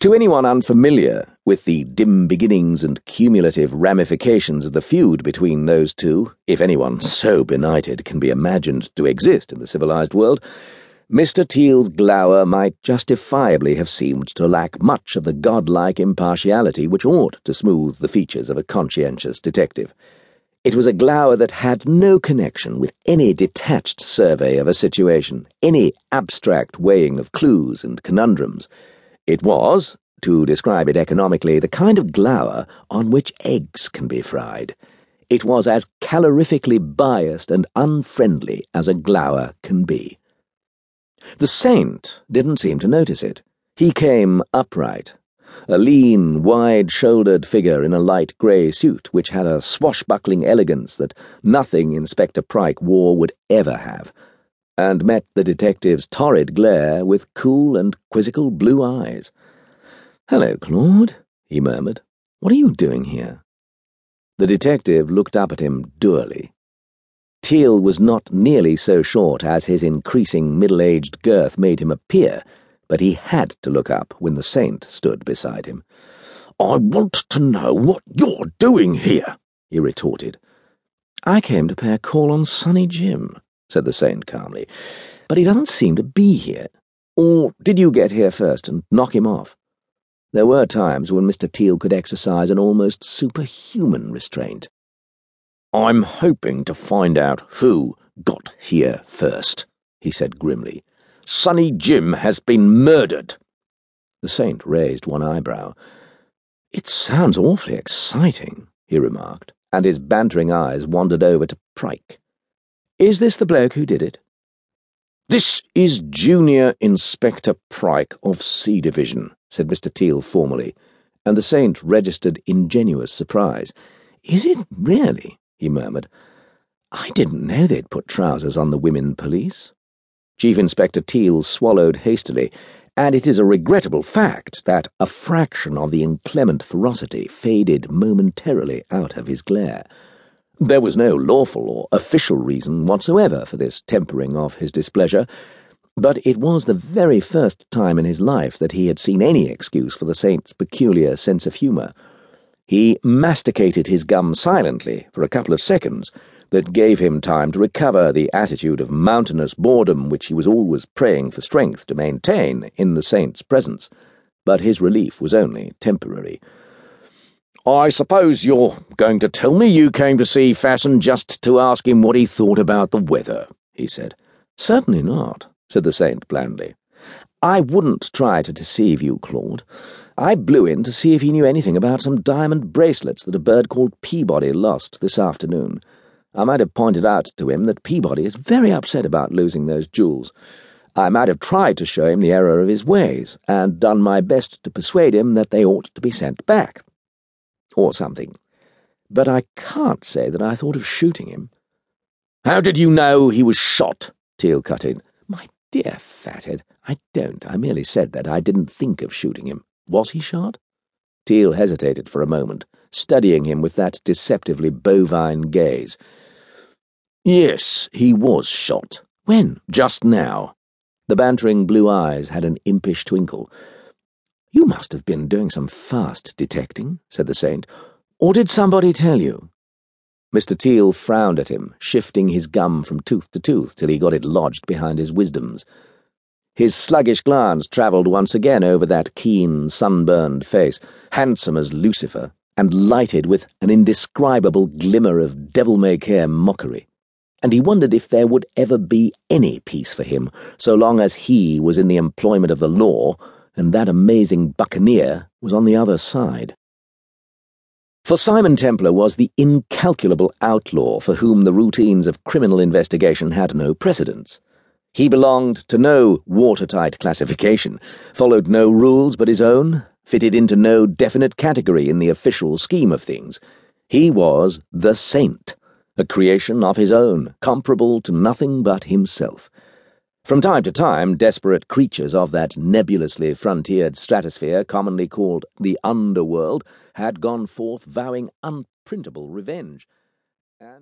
To anyone unfamiliar with the dim beginnings and cumulative ramifications of the feud between those two, if anyone so benighted can be imagined to exist in the civilized world, Mr. Teal's glower might justifiably have seemed to lack much of the godlike impartiality which ought to smooth the features of a conscientious detective. It was a glower that had no connection with any detached survey of a situation, any abstract weighing of clues and conundrums. It was, to describe it economically, the kind of glower on which eggs can be fried. It was as calorifically biased and unfriendly as a glower can be. The saint didn't seem to notice it. He came upright, a lean, wide shouldered figure in a light grey suit which had a swashbuckling elegance that nothing Inspector Pryke wore would ever have, and met the detective's torrid glare with cool and quizzical blue eyes. Hello, Claude, he murmured. What are you doing here? The detective looked up at him dourly. Teal was not nearly so short as his increasing middle aged girth made him appear but he had to look up when the saint stood beside him. I want to know what you're doing here, he retorted. I came to pay a call on Sonny Jim, said the saint calmly, but he doesn't seem to be here. Or did you get here first and knock him off? There were times when Mr. Teal could exercise an almost superhuman restraint. I'm hoping to find out who got here first, he said grimly. Sonny Jim has been murdered. The saint raised one eyebrow. It sounds awfully exciting, he remarked, and his bantering eyes wandered over to Pryke. Is this the bloke who did it? This is Junior Inspector Pryke of C Division, said Mr. Teal formally, and the saint registered ingenuous surprise. Is it really? he murmured. I didn't know they'd put trousers on the women police. Chief Inspector Teal swallowed hastily, and it is a regrettable fact that a fraction of the inclement ferocity faded momentarily out of his glare. There was no lawful or official reason whatsoever for this tempering of his displeasure, but it was the very first time in his life that he had seen any excuse for the saint's peculiar sense of humour. He masticated his gum silently for a couple of seconds, that gave him time to recover the attitude of mountainous boredom which he was always praying for strength to maintain in the saint's presence. But his relief was only temporary. I suppose you're going to tell me you came to see Fasson just to ask him what he thought about the weather, he said. Certainly not, said the saint blandly. I wouldn't try to deceive you, Claude. I blew in to see if he knew anything about some diamond bracelets that a bird called Peabody lost this afternoon. I might have pointed out to him that Peabody is very upset about losing those jewels. I might have tried to show him the error of his ways, and done my best to persuade him that they ought to be sent back. Or something. But I can't say that I thought of shooting him. How did you know he was shot? Teal cut in. My dear fathead, I don't. I merely said that I didn't think of shooting him. Was he shot? Teal hesitated for a moment, studying him with that deceptively bovine gaze. Yes, he was shot. When? Just now. The bantering blue eyes had an impish twinkle. You must have been doing some fast detecting, said the saint. Or did somebody tell you? Mr. Teal frowned at him, shifting his gum from tooth to tooth till he got it lodged behind his wisdoms. His sluggish glance travelled once again over that keen, sunburned face, handsome as Lucifer, and lighted with an indescribable glimmer of devil-may-care mockery and he wondered if there would ever be any peace for him so long as he was in the employment of the law and that amazing buccaneer was on the other side. For Simon Templar was the incalculable outlaw for whom the routines of criminal investigation had no precedence. He belonged to no watertight classification, followed no rules but his own, fitted into no definite category in the official scheme of things. He was the saint a creation of his own, comparable to nothing but himself. From time to time, desperate creatures of that nebulously frontiered stratosphere commonly called the underworld had gone forth vowing unprintable revenge.